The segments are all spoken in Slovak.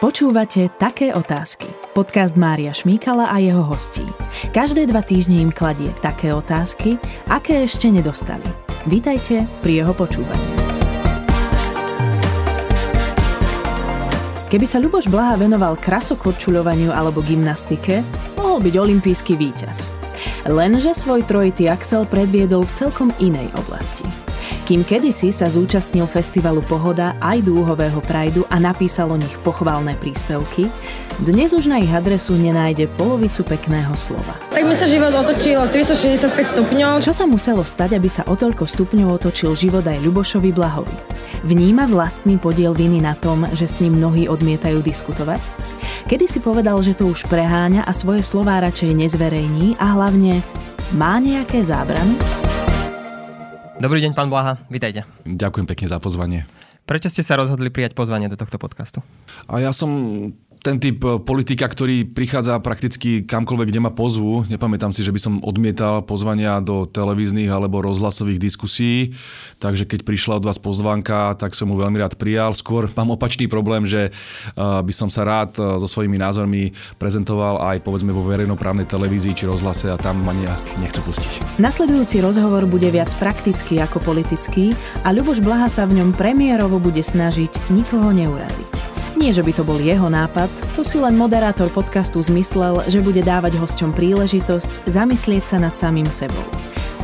Počúvate Také otázky. Podcast Mária Šmíkala a jeho hostí. Každé dva týždne im kladie také otázky, aké ešte nedostali. Vítajte pri jeho počúvaní. Keby sa Ľuboš Blaha venoval krasokorčuľovaniu alebo gymnastike, mohol byť olimpijský víťaz. Lenže svoj trojitý Axel predviedol v celkom inej oblasti. Kým kedysi sa zúčastnil festivalu Pohoda aj dúhového prajdu a napísal o nich pochválne príspevky, dnes už na ich adresu nenájde polovicu pekného slova. Tak mi sa život otočil 365 stupňov. Čo sa muselo stať, aby sa o toľko stupňov otočil život aj Ľubošovi Blahovi? Vníma vlastný podiel viny na tom, že s ním mnohí odmietajú diskutovať? Kedy si povedal, že to už preháňa a svoje slová radšej nezverejní a hlavne má nejaké zábrany? Dobrý deň, pán Blaha, vítajte. Ďakujem pekne za pozvanie. Prečo ste sa rozhodli prijať pozvanie do tohto podcastu? A ja som ten typ e, politika, ktorý prichádza prakticky kamkoľvek, kde ma pozvu. Nepamätám si, že by som odmietal pozvania do televíznych alebo rozhlasových diskusí, takže keď prišla od vás pozvanka, tak som mu veľmi rád prijal. Skôr mám opačný problém, že e, by som sa rád e, so svojimi názormi prezentoval aj povedzme vo verejnoprávnej televízii či rozhlase a tam ma nejak nechcú pustiť. Nasledujúci rozhovor bude viac praktický ako politický a Ľuboš Blaha sa v ňom premiérovo bude snažiť nikoho neuraziť. Nie, že by to bol jeho nápad, to si len moderátor podcastu zmyslel, že bude dávať hosťom príležitosť zamyslieť sa nad samým sebou.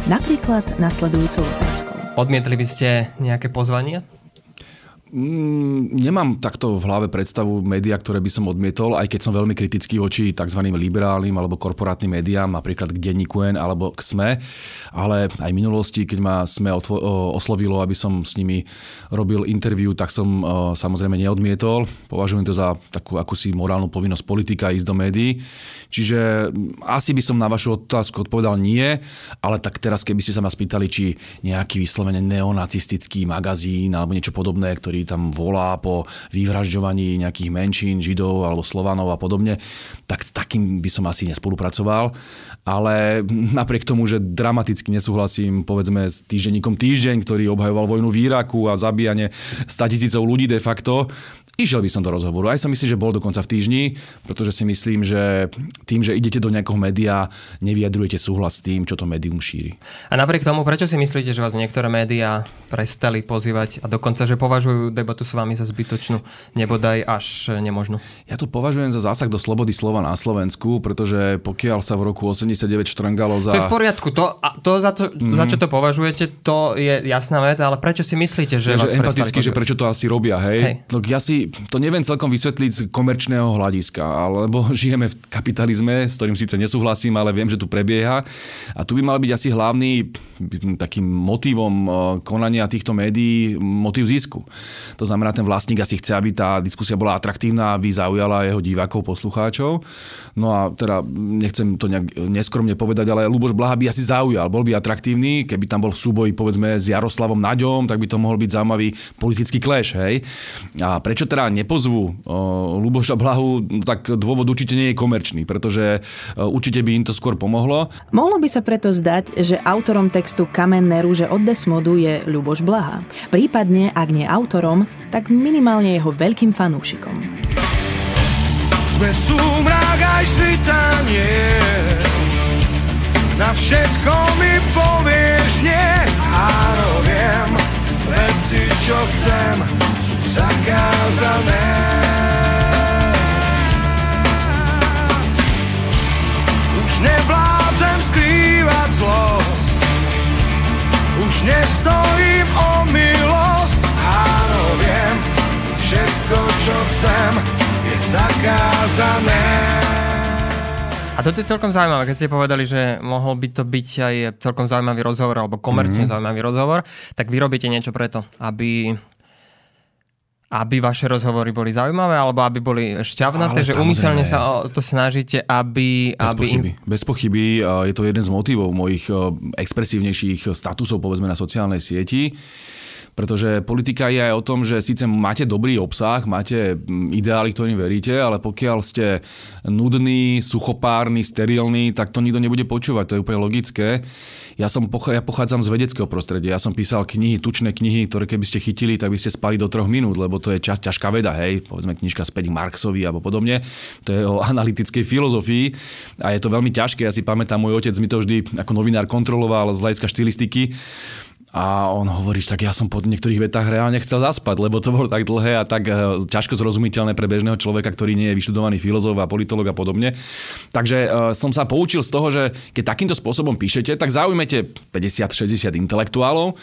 Napríklad nasledujúcou otázkou. Odmietli by ste nejaké pozvanie? Mm, nemám takto v hlave predstavu média, ktoré by som odmietol, aj keď som veľmi kritický voči tzv. liberálnym alebo korporátnym médiám, napríklad k denníku N alebo k SME, ale aj v minulosti, keď ma SME oslovilo, aby som s nimi robil interviu, tak som samozrejme neodmietol. Považujem to za takú akúsi morálnu povinnosť politika ísť do médií. Čiže mm, asi by som na vašu otázku odpovedal nie, ale tak teraz, keby ste sa ma spýtali, či nejaký vyslovene neonacistický magazín alebo niečo podobné, ktorý tam volá po vyvražďovaní nejakých menšín, židov alebo slovanov a podobne, tak s takým by som asi nespolupracoval. Ale napriek tomu, že dramaticky nesúhlasím povedzme s týždenníkom Týždeň, ktorý obhajoval vojnu v Iraku a zabíjanie 100 tisícov ľudí de facto, Išiel by som do rozhovoru. Aj som myslím, že bol dokonca v týždni, pretože si myslím, že tým, že idete do nejakého média, nevyjadrujete súhlas s tým, čo to médium šíri. A napriek tomu, prečo si myslíte, že vás niektoré médiá prestali pozývať a dokonca, že považujú debatu s vami za zbytočnú, nebodaj až nemožnú? Ja to považujem za zásah do slobody slova na Slovensku, pretože pokiaľ sa v roku 89 štrangalo za... To je v poriadku, to, to, za, to mm. za čo to považujete, to je jasná vec, ale prečo si myslíte, že, že vás empaticky, že prečo to asi robia, hej? hej. Ja si to neviem celkom vysvetliť z komerčného hľadiska, alebo žijeme v kapitalizme, s ktorým síce nesúhlasím, ale viem, že tu prebieha. A tu by mal byť asi hlavný takým motivom e, konania týchto médií motiv zisku. To znamená, ten vlastník asi chce, aby tá diskusia bola atraktívna, aby zaujala jeho divákov, poslucháčov. No a teda nechcem to nejak neskromne povedať, ale Luboš Blaha by asi zaujal, bol by atraktívny, keby tam bol v súboji povedzme s Jaroslavom Naďom, tak by to mohol byť zaujímavý politický clash, hej. A prečo teda nepozvu Luboša Blahu, no tak dôvod určite nie je komerčný, pretože určite by im to skôr pomohlo. Mohlo by sa preto zdať, že autorom textu Kamenné rúže od Desmodu je Luboš Blaha. Prípadne, ak nie autorom, tak minimálne jeho veľkým fanúšikom. Sme súmrak aj svitanie Na všetko mi povieš nie Áno, viem Veci, čo chcem Sú zakázané Už nevládzem skrývať zlo Už nestojím o milosť Áno, viem Všetko, čo chcem zakázané. A toto je celkom zaujímavé, keď ste povedali, že mohol by to byť aj celkom zaujímavý rozhovor alebo komerčne mm-hmm. zaujímavý rozhovor, tak vy robíte niečo preto, aby aby vaše rozhovory boli zaujímavé, alebo aby boli šťavnaté, že umyselne sa o to snažíte, aby... Bez aby pochyby. Im... Bez pochyby. Je to jeden z motivov mojich expresívnejších statusov, povedzme, na sociálnej sieti Pretože politika je aj o tom, že síce máte dobrý obsah, máte mm, ideály, ktorým veríte, ale pokiaľ ste nudný, suchopárny, sterilný, tak to nikto nebude počúvať, to je úplne logické. Ja, som, ja pochádzam z vedeckého prostredia, ja som písal knihy, tučné knihy, ktoré keby ste chytili, tak by ste spali do troch minút, lebo to je čas, ťažká veda, hej, povedzme knižka späť Marxovi alebo podobne. To je o analytickej filozofii a je to veľmi ťažké. Ja si pamätám, môj otec mi to vždy ako novinár kontroloval z hľadiska štilistiky a on hovorí, že tak ja som po niektorých vetách reálne chcel zaspať, lebo to bolo tak dlhé a tak eh, ťažko zrozumiteľné pre bežného človeka, ktorý nie je vyštudovaný filozof a politolog a podobne. Takže uh, som sa poučil z toho, že keď takýmto spôsobom píšete, tak zaujmete 50-60 intelektuálov,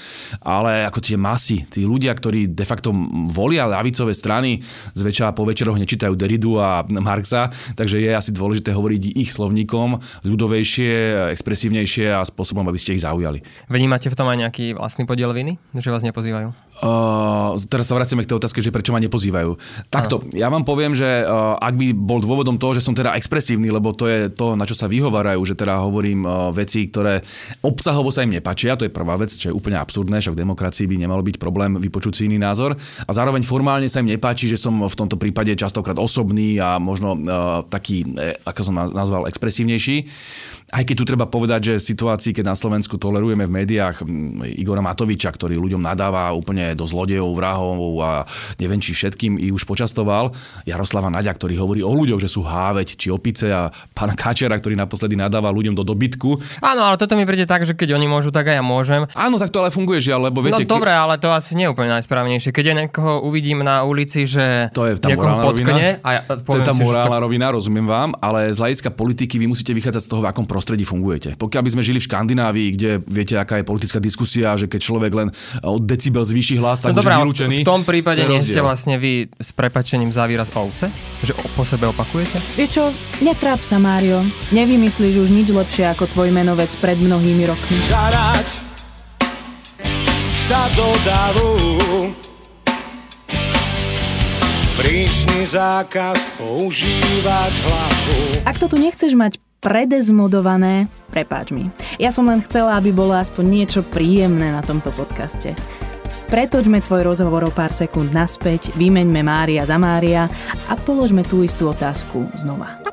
ale ako tie masy, tí ľudia, ktorí de facto volia ľavicové strany, zväčša po večeroch nečítajú Deridu a Marxa, takže je asi dôležité hovoriť ich slovníkom, ľudovejšie, expresívnejšie a spôsobom, aby ste ich zaujali. Vnímate v tom aj nejaký vlastný podiel viny, že vás nepozývajú? Uh, teraz sa vraciame k tej otázke, že prečo ma nepozývajú. Takto, ano. ja vám poviem, že uh, ak by bol dôvodom toho, že som teda expresívny, lebo to je to, na čo sa vyhovárajú, že teda hovorím uh, veci, ktoré obsahovo sa im nepačia, to je prvá vec, čo je úplne absurdné, však v demokracii by nemalo byť problém vypočuť si iný názor. A zároveň formálne sa im nepáči, že som v tomto prípade častokrát osobný a možno uh, taký, eh, ako som nazval, expresívnejší. Aj keď tu treba povedať, že situácii, keď na Slovensku tolerujeme v médiách Igora Matoviča, ktorý ľuďom nadáva úplne do zlodejov, vrahov a neviem, či všetkým ich už počastoval, Jaroslava Naďa, ktorý hovorí o ľuďoch, že sú háveť či opice a pána Kačera, ktorý naposledy nadáva ľuďom do dobytku. Áno, ale toto mi príde tak, že keď oni môžu, tak aj ja môžem. Áno, tak to ale funguje žiaľ, lebo viete... No dobre, ale to asi nie je úplne najsprávnejšie. Keď ja niekoho uvidím na ulici, že to je tá niekoho potkne a ja to je tá morálna to... rovina, rozumiem vám, ale z hľadiska politiky vy musíte vychádzať z toho, v akom prostredí fungujete. Pokiaľ by sme žili v Škandinávii, kde viete, aká je politická diskusia, že keď človek len od decibel zvýši hlas, tak no už dobrá, je vylúčený. V tom prípade nie ste vlastne vy s prepačením za výraz ovce? Že po sebe opakujete? Vieš čo, netráp sa, Mário. Nevymyslíš už nič lepšie ako tvoj menovec pred mnohými rokmi. Žarať sa do davu Prísny zákaz používať hlavu Ak to tu nechceš mať predezmodované, prepáč mi. Ja som len chcela, aby bolo aspoň niečo príjemné na tomto podcaste. Pretočme tvoj rozhovor o pár sekúnd naspäť, vymeňme Mária za Mária a položme tú istú otázku znova.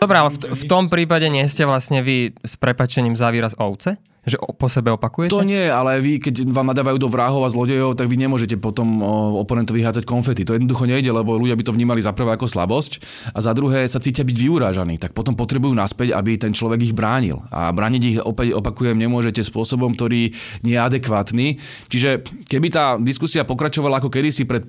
Dobre, ale v, v tom prípade nie ste vlastne vy s prepačením za výraz ovce? Že po sebe opakujete? To nie, ale vy, keď vám nadávajú do vrahov a zlodejov, tak vy nemôžete potom oponentovi hádzať konfety. To jednoducho nejde, lebo ľudia by to vnímali za prvé ako slabosť a za druhé sa cítia byť vyurážaní. Tak potom potrebujú naspäť, aby ten človek ich bránil. A brániť ich, opäť opakujem, nemôžete spôsobom, ktorý nie je adekvátny. Čiže keby tá diskusia pokračovala ako kedysi pred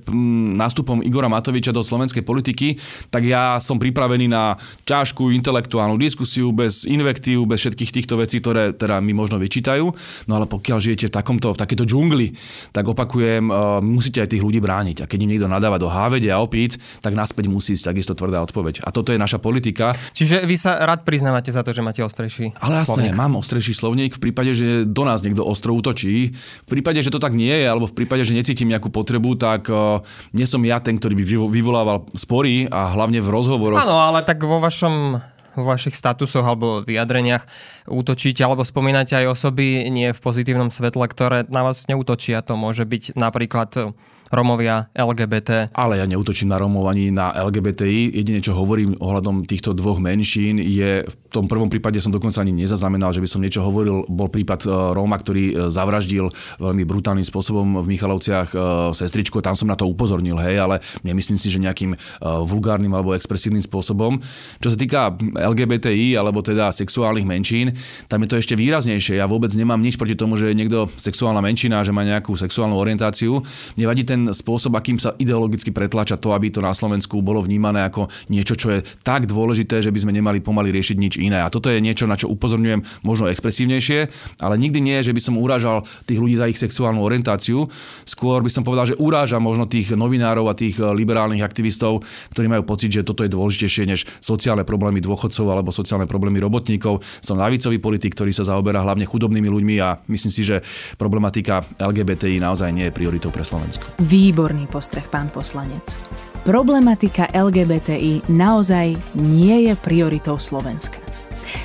nástupom Igora Matoviča do slovenskej politiky, tak ja som pripravený na ťažkú intelektuálnu diskusiu bez invektív, bez všetkých týchto vecí, ktoré teda my možno vyčítajú. No ale pokiaľ žijete v, takomto, v takéto džungli, tak opakujem, uh, musíte aj tých ľudí brániť. A keď im niekto nadáva do hávede a opíc, tak naspäť musí ísť takisto tvrdá odpoveď. A toto je naša politika. Čiže vy sa rád priznávate za to, že máte ostrejší Ale jasné, slovník. mám ostrejší slovník v prípade, že do nás niekto ostro útočí. V prípade, že to tak nie je, alebo v prípade, že necítim nejakú potrebu, tak uh, nie som ja ten, ktorý by vyvolával spory a hlavne v rozhovoroch. Áno, ale tak vo vašom vo vašich statusoch alebo vyjadreniach útočíte alebo spomínate aj osoby nie v pozitívnom svetle, ktoré na vás neútočia. To môže byť napríklad Romovia, LGBT. Ale ja neutočím na Romov ani na LGBTI. Jedine, čo hovorím ohľadom týchto dvoch menšín, je v tom prvom prípade som dokonca ani nezaznamenal, že by som niečo hovoril. Bol prípad e, Róma, ktorý e, zavraždil veľmi brutálnym spôsobom v Michalovciach e, sestričku. Tam som na to upozornil, hej, ale nemyslím si, že nejakým vulgárnym alebo expresívnym spôsobom. Čo sa týka LGBTI alebo teda sexuálnych menšín, tam je to ešte výraznejšie. Ja vôbec nemám nič proti tomu, že je niekto sexuálna menšina, že má nejakú sexuálnu orientáciu. Mne vadí ten spôsob, akým sa ideologicky pretlača to, aby to na Slovensku bolo vnímané ako niečo, čo je tak dôležité, že by sme nemali pomaly riešiť nič iné. A toto je niečo, na čo upozorňujem možno expresívnejšie, ale nikdy nie, že by som urážal tých ľudí za ich sexuálnu orientáciu. Skôr by som povedal, že urážam možno tých novinárov a tých liberálnych aktivistov, ktorí majú pocit, že toto je dôležitejšie než sociálne problémy dôchodcov alebo sociálne problémy robotníkov. Som lavicový politik, ktorý sa zaoberá hlavne chudobnými ľuďmi a myslím si, že problematika LGBTI naozaj nie je prioritou pre Slovensko. Výborný postreh, pán poslanec. Problematika LGBTI naozaj nie je prioritou Slovenska.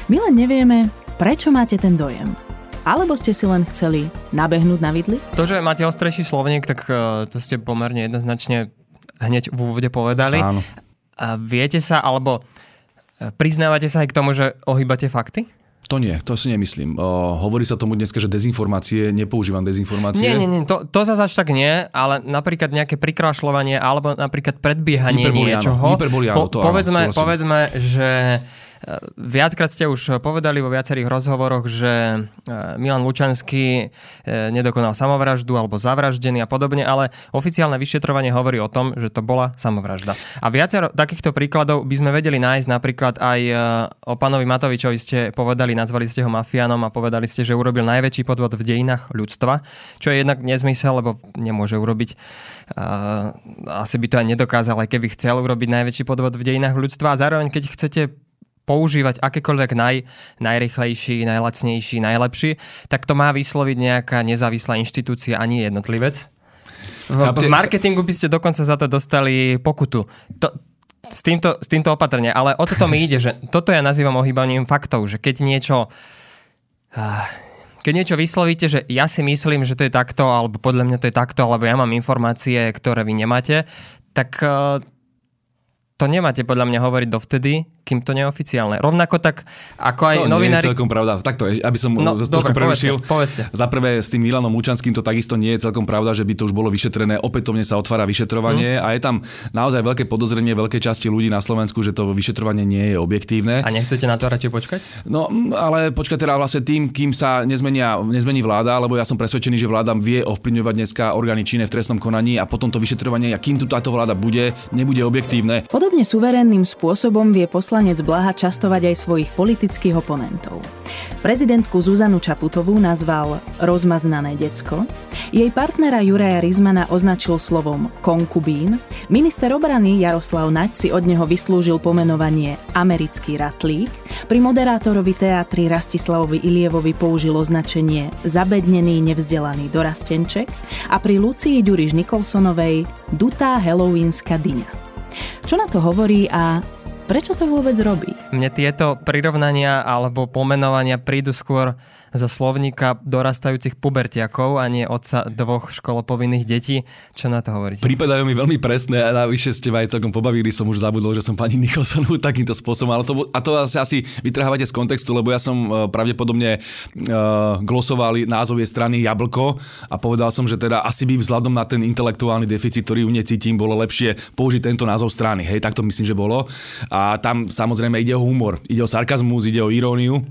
My len nevieme, prečo máte ten dojem. Alebo ste si len chceli nabehnúť na vidli? To, že máte ostrejší slovník, tak uh, to ste pomerne jednoznačne hneď v úvode povedali. Áno. A viete sa, alebo e, priznávate sa aj k tomu, že ohýbate fakty? To nie, to si nemyslím. O, hovorí sa tomu dneska, že dezinformácie, nepoužívam dezinformácie. Nie, nie, nie, to, to zase až tak nie, ale napríklad nejaké prikrášľovanie alebo napríklad predbiehanie Hyperboliáno, niečoho. hyperboliáno, to áno, povedzme, povedzme, že Viackrát ste už povedali vo viacerých rozhovoroch, že e, Milan Lučanský e, nedokonal samovraždu alebo zavraždený a podobne, ale oficiálne vyšetrovanie hovorí o tom, že to bola samovražda. A viacero takýchto príkladov by sme vedeli nájsť napríklad aj e, o pánovi Matovičovi ste povedali, nazvali ste ho mafiánom a povedali ste, že urobil najväčší podvod v dejinách ľudstva, čo je jednak nezmysel, lebo nemôže urobiť. Asi by to aj nedokázal, aj keby chcel urobiť najväčší podvod v dejinách ľudstva a zároveň keď chcete používať akékoľvek naj, najrychlejší, najlacnejší, najlepší, tak to má vysloviť nejaká nezávislá inštitúcia a nie jednotlivec. V, v marketingu by ste dokonca za to dostali pokutu. To, s týmto, s týmto opatrne, ale o toto mi ide, že toto ja nazývam ohýbaním faktov, že keď niečo keď niečo vyslovíte, že ja si myslím, že to je takto, alebo podľa mňa to je takto, alebo ja mám informácie, ktoré vy nemáte, tak to nemáte podľa mňa hovoriť dovtedy, kým to nie je oficiálne. Rovnako tak, ako aj to novinári... nie je celkom pravda. Takto, aby som No, trošku prerušil. povedzte, povedzte. Za prvé s tým Milanom Mučanským to takisto nie je celkom pravda, že by to už bolo vyšetrené. Opätovne sa otvára vyšetrovanie Mhm. a je tam naozaj veľké podozrenie veľkej časti ľudí na Slovensku, že to vyšetrovanie nie je objektívne. A nechcete na to radšej počkať? No, mm, ale počkaj teda vlastne tým, kým sa nezmenia, nezmení vláda, lebo ja som presvedčený, že vláda vie ovplyvňovať dneska orgány činné v trestnom konaní a potom to vyšetrovanie, a kým tu táto vláda bude, nebude objektívne. Podobne suverénnym spôsobom vie poslanec Blaha častovať aj svojich politických oponentov. Prezidentku Zuzanu Čaputovú nazval rozmaznané decko, jej partnera Juraja Rizmana označil slovom konkubín, minister obrany Jaroslav Naď si od neho vyslúžil pomenovanie americký ratlík, pri moderátorovi teatri Rastislavovi Ilievovi použil označenie zabednený nevzdelaný dorastenček a pri Lucii Ďuriš Nikolsonovej dutá heloweenská dyňa. Čo na to hovorí a prečo to vôbec robí? Mne tieto prirovnania alebo pomenovania prídu skôr zo slovníka dorastajúcich pubertiakov a nie otca dvoch školopovinných detí. Čo na to hovoríte? Pripadajú mi veľmi presné a navyše ste ma aj celkom pobavili, som už zabudol, že som pani Nicholsonu takýmto spôsobom, ale to, a to asi, asi vytrhávate z kontextu, lebo ja som e, pravdepodobne uh, glosoval názov jej strany Jablko a povedal som, že teda asi by vzhľadom na ten intelektuálny deficit, ktorý u nej cítim, bolo lepšie použiť tento názov strany. Hej, tak to myslím, že bolo. A tam samozrejme ide o humor, ide o sarkazmus, ide o iróniu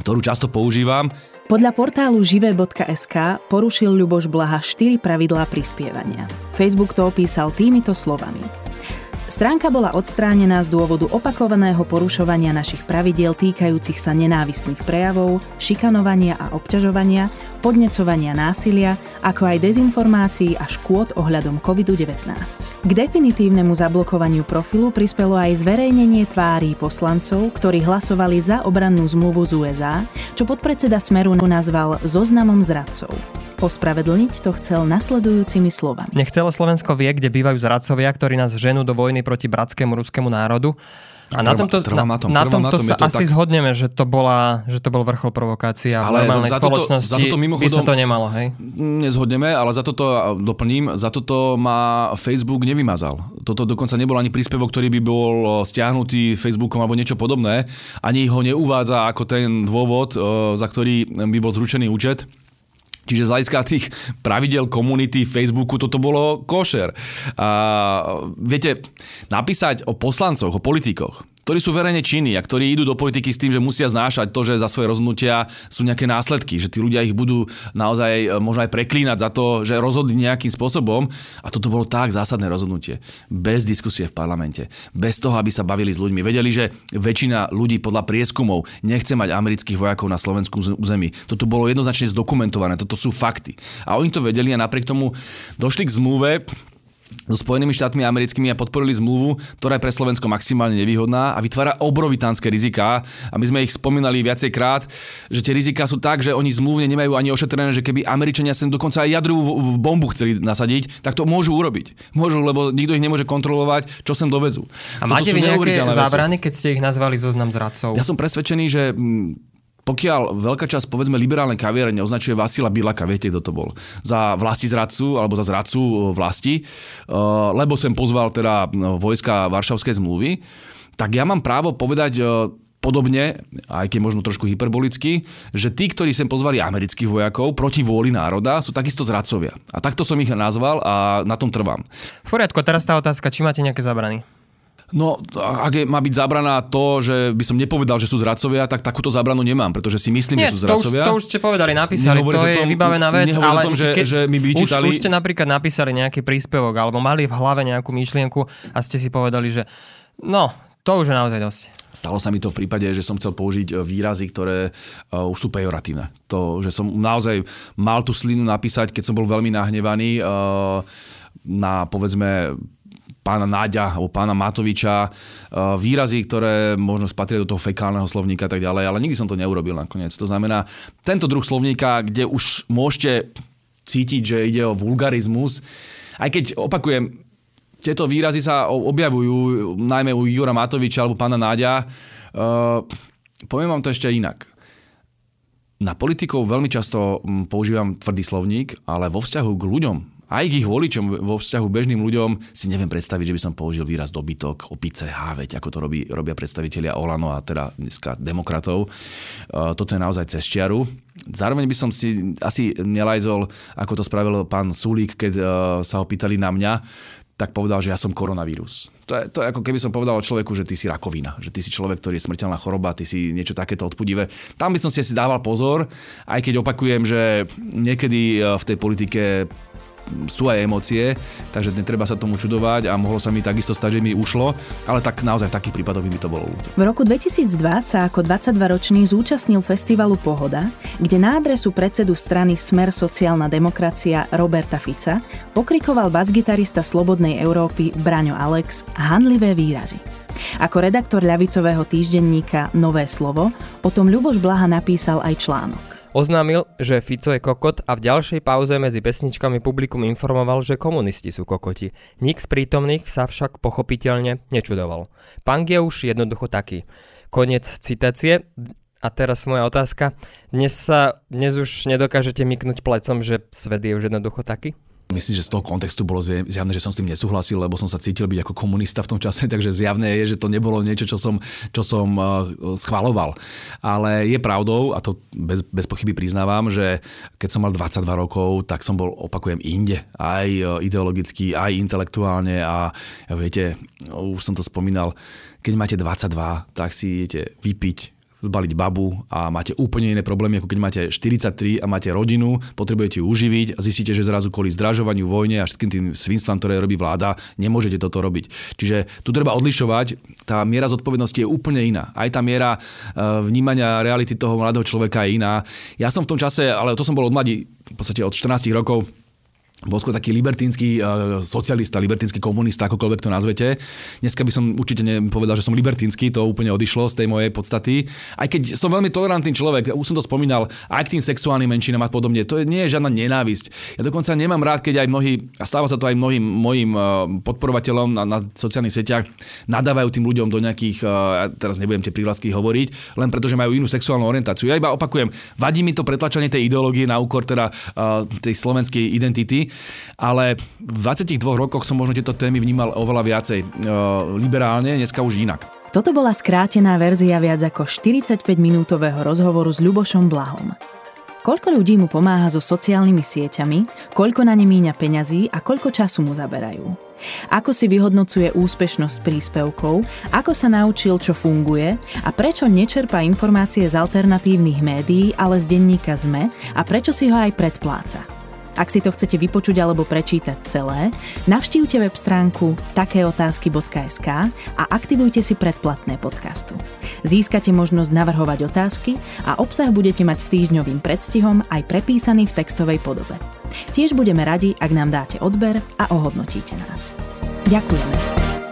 ktorú často používam. Podľa portálu žive.sk porušil Ľuboš Blaha 4 pravidlá prispievania. Facebook to opísal týmito slovami. Stránka bola odstránená z dôvodu opakovaného porušovania našich pravidiel týkajúcich sa nenávistných prejavov, šikanovania a obťažovania, podnecovania násilia, ako aj dezinformácií a škôd ohľadom COVID-19. K definitívnemu zablokovaniu profilu prispelo aj zverejnenie tvári poslancov, ktorí hlasovali za obrannú zmluvu z USA, čo podpredseda Smeru nazval zoznamom zradcov. Ospravedlniť to chcel nasledujúcimi slovami. Nech celé Slovensko vie, kde bývajú zradcovia, ktorí nás ženú do vojny proti bratskému ruskému národu. A na Trvá- tomto, trvám na tom, na na tomto tom, je sa to asi tak- zhodneme, že to, bola, že to bol vrchol provokácie a v Ale normálnej za toto- spoločnosti za toto by sa to nemalo, hej? Nezhodneme, ale za toto doplním, za toto ma Facebook nevymazal. Toto dokonca nebol ani príspevok, ktorý by bol stiahnutý Facebookom alebo niečo podobné. Ani ho neuvádza ako ten dôvod, eh, za ktorý by bol zručený účet. Čiže z hľadiska tých pravidel komunity Facebooku toto bolo košer. A viete, napísať o poslancoch, o politikoch, ktorí sú verejne činní a ktorí idú do politiky s tým, že musia znášať to, že za svoje rozhodnutia sú nejaké následky, že tí ľudia ich budú naozaj e, možno aj preklínať za to, že rozhodli nejakým spôsobom. A toto bolo tak zásadné rozhodnutie. Bez diskusie v parlamente. Bez toho, aby sa bavili s ľuďmi. Vedeli, že väčšina ľudí podľa prieskumov nechce mať amerických vojakov na slovenskom území. Toto bolo jednoznačne zdokumentované. Toto sú fakty. A oni to vedeli a napriek tomu došli k zmluve, so Spojenými štátmi americkými a podporili zmluvu, ktorá je pre Slovensko maximálne nevýhodná a vytvára obrovitánske riziká. A my sme ich spomínali viacej krát, že tie riziká sú tak, že oni zmluvne nemajú ani ošetrené, že keby Američania sem dokonca aj jadrovú bombu chceli nasadiť, tak to môžu urobiť. Môžu, lebo nikto ich nemôže kontrolovať, čo sem dovezú. A máte vy nejaké zábrany, keď ste ich nazvali zoznam zradcov? Ja som presvedčený, že mm, pokiaľ veľká časť, povedzme, liberálnej kaviarne označuje Vasila Bilaka, viete, kto to bol, za vlasti zradcu alebo za zradcu vlasti, lebo sem pozval teda vojska Varšavskej zmluvy, tak ja mám právo povedať podobne, aj keď možno trošku hyperbolicky, že tí, ktorí sem pozvali amerických vojakov proti vôli národa, sú takisto zradcovia. A takto som ich nazval a na tom trvám. V poriadku, teraz tá otázka, či máte nejaké zabrany? No, ak je, má byť zabraná to, že by som nepovedal, že sú zradcovia, tak takúto zabranu nemám, pretože si myslím, Nie, že sú zradcovia. To už, to už ste povedali, napísali, Nehovorí to je tom, vybavená vec, ale tom, že, keď, že mi vyčítali... Už, už ste napríklad napísali nejaký príspevok, alebo mali v hlave nejakú myšlienku a ste si povedali, že no, to už je naozaj dosť. Stalo sa mi to v prípade, že som chcel použiť e, výrazy, ktoré uh, už sú pejoratívne. To, že som naozaj mal tú slinu napísať, keď som bol veľmi nahnevaný uh, na, povedzme, pána Náďa alebo pána Matoviča, výrazy, ktoré možno spatria do toho fekálneho slovníka a tak ďalej, ale nikdy som to neurobil nakoniec. To znamená, tento druh slovníka, kde už môžete cítiť, že ide o vulgarizmus, aj keď opakujem, tieto výrazy sa objavujú najmä u Igora Matoviča alebo pána Náďa. Uh, poviem vám to ešte inak. Na politikov veľmi často mm, používam tvrdý slovník, ale vo vzťahu k ľuďom, aj k ich voličom, vo vzťahu bežným ľuďom si neviem predstaviť, že by som použil výraz dobytok, opice, háveť, ako to robí, robia predstavitelia Olano a teda dneska demokratov. Uh, toto je naozaj cez čiaru. Zároveň by som si asi nelajzol, ako to spravil pán Sulík, keď uh, sa ho pýtali na mňa, tak povedal, že ja som koronavírus. To je, to je ako keby som povedal človeku, že ty si rakovina, že ty si človek, ktorý je smrteľná choroba, ty si niečo takéto odpudivé. Tam by som si asi dával pozor, aj keď opakujem, že niekedy eh, v tej politike sú aj emócie, takže netreba sa tomu čudovať a mohlo sa mi takisto stať, že mi ušlo, ale tak naozaj v takých prípadoch by mi to bolo ľúto. V roku 2002 sa ako 22-ročný zúčastnil festivalu Pohoda, kde na adresu predsedu strany Smer sociálna demokracia Roberta Fica pokrikoval basgitarista Slobodnej Európy Braňo Alex handlivé výrazy. Ako redaktor ľavicového týždenníka Nové slovo o tom Ľuboš Blaha napísal aj článok. Oznámil, že Fico je kokot a v ďalšej pauze medzi pesničkami publikum informoval, že komunisti sú kokoti. Nik z prítomných sa však pochopiteľne nečudoval. Pang je už jednoducho taký. Konec citácie. A teraz moja otázka. Dnes sa, dnes už nedokážete myknúť plecom, že svet je už jednoducho taký? Myslím, že z toho kontextu bolo zjavné, že som s tým nesúhlasil, lebo som sa cítil byť ako komunista v tom čase, takže zjavné je, že to nebolo niečo, čo som, čo som uh, schvaloval. Ale je pravdou, a to bez, bez pochyby priznávam, že keď som mal 22 rokov, tak som bol, opakujem, inde. Aj uh, ideologicky, aj intelektuálne a viete, už som to spomínal, keď máte 22, tak si idete vypiť zbaliť babu a máte úplne iné problémy, ako keď máte 43 a máte rodinu, potrebujete ju uživiť a zistíte, že zrazu kvôli zdražovaniu, vojne a všetkým tým svinstvám, ktoré robí vláda, nemôžete toto robiť. Čiže tu treba odlišovať, tá miera zodpovednosti je úplne iná. Aj tá miera e, vnímania reality toho mladého človeka je iná. Ja som v tom čase, ale to som bol od mladí, v podstate od 14 rokov, bol skôr taký libertínsky uh, socialista, libertínsky komunista, akokoľvek to nazvete. Dneska by som určite nepovedal, že som libertínsky, to úplne odišlo z tej mojej podstaty. Aj keď som veľmi tolerantný človek, už som to spomínal, aj k tým sexuálnym menšinám a podobne, to nie je žiadna nenávisť. Ja dokonca nemám rád, keď aj mnohí, a stáva sa to aj mnohým mojim uh, podporovateľom na, na sociálnych sieťach, nadávajú tým ľuďom do nejakých, uh, teraz nebudem tie prívlasky hovoriť, len preto, že majú inú sexuálnu orientáciu. Ja iba opakujem, vadí mi to pretlačanie tej ideológie na úkor teda uh, tej slovenskej identity ale v 22 rokoch som možno tieto témy vnímal oveľa viacej e, liberálne, dneska už inak. Toto bola skrátená verzia viac ako 45-minútového rozhovoru s Ľubošom Blahom. Koľko ľudí mu pomáha so sociálnymi sieťami, koľko na ne míňa peňazí a koľko času mu zaberajú. Ako si vyhodnocuje úspešnosť príspevkov, ako sa naučil, čo funguje a prečo nečerpá informácie z alternatívnych médií, ale z denníka ZME a prečo si ho aj predpláca. Ak si to chcete vypočuť alebo prečítať celé, navštívte web stránku takéotázky.sk a aktivujte si predplatné podcastu. Získate možnosť navrhovať otázky a obsah budete mať s týždňovým predstihom aj prepísaný v textovej podobe. Tiež budeme radi, ak nám dáte odber a ohodnotíte nás. Ďakujeme.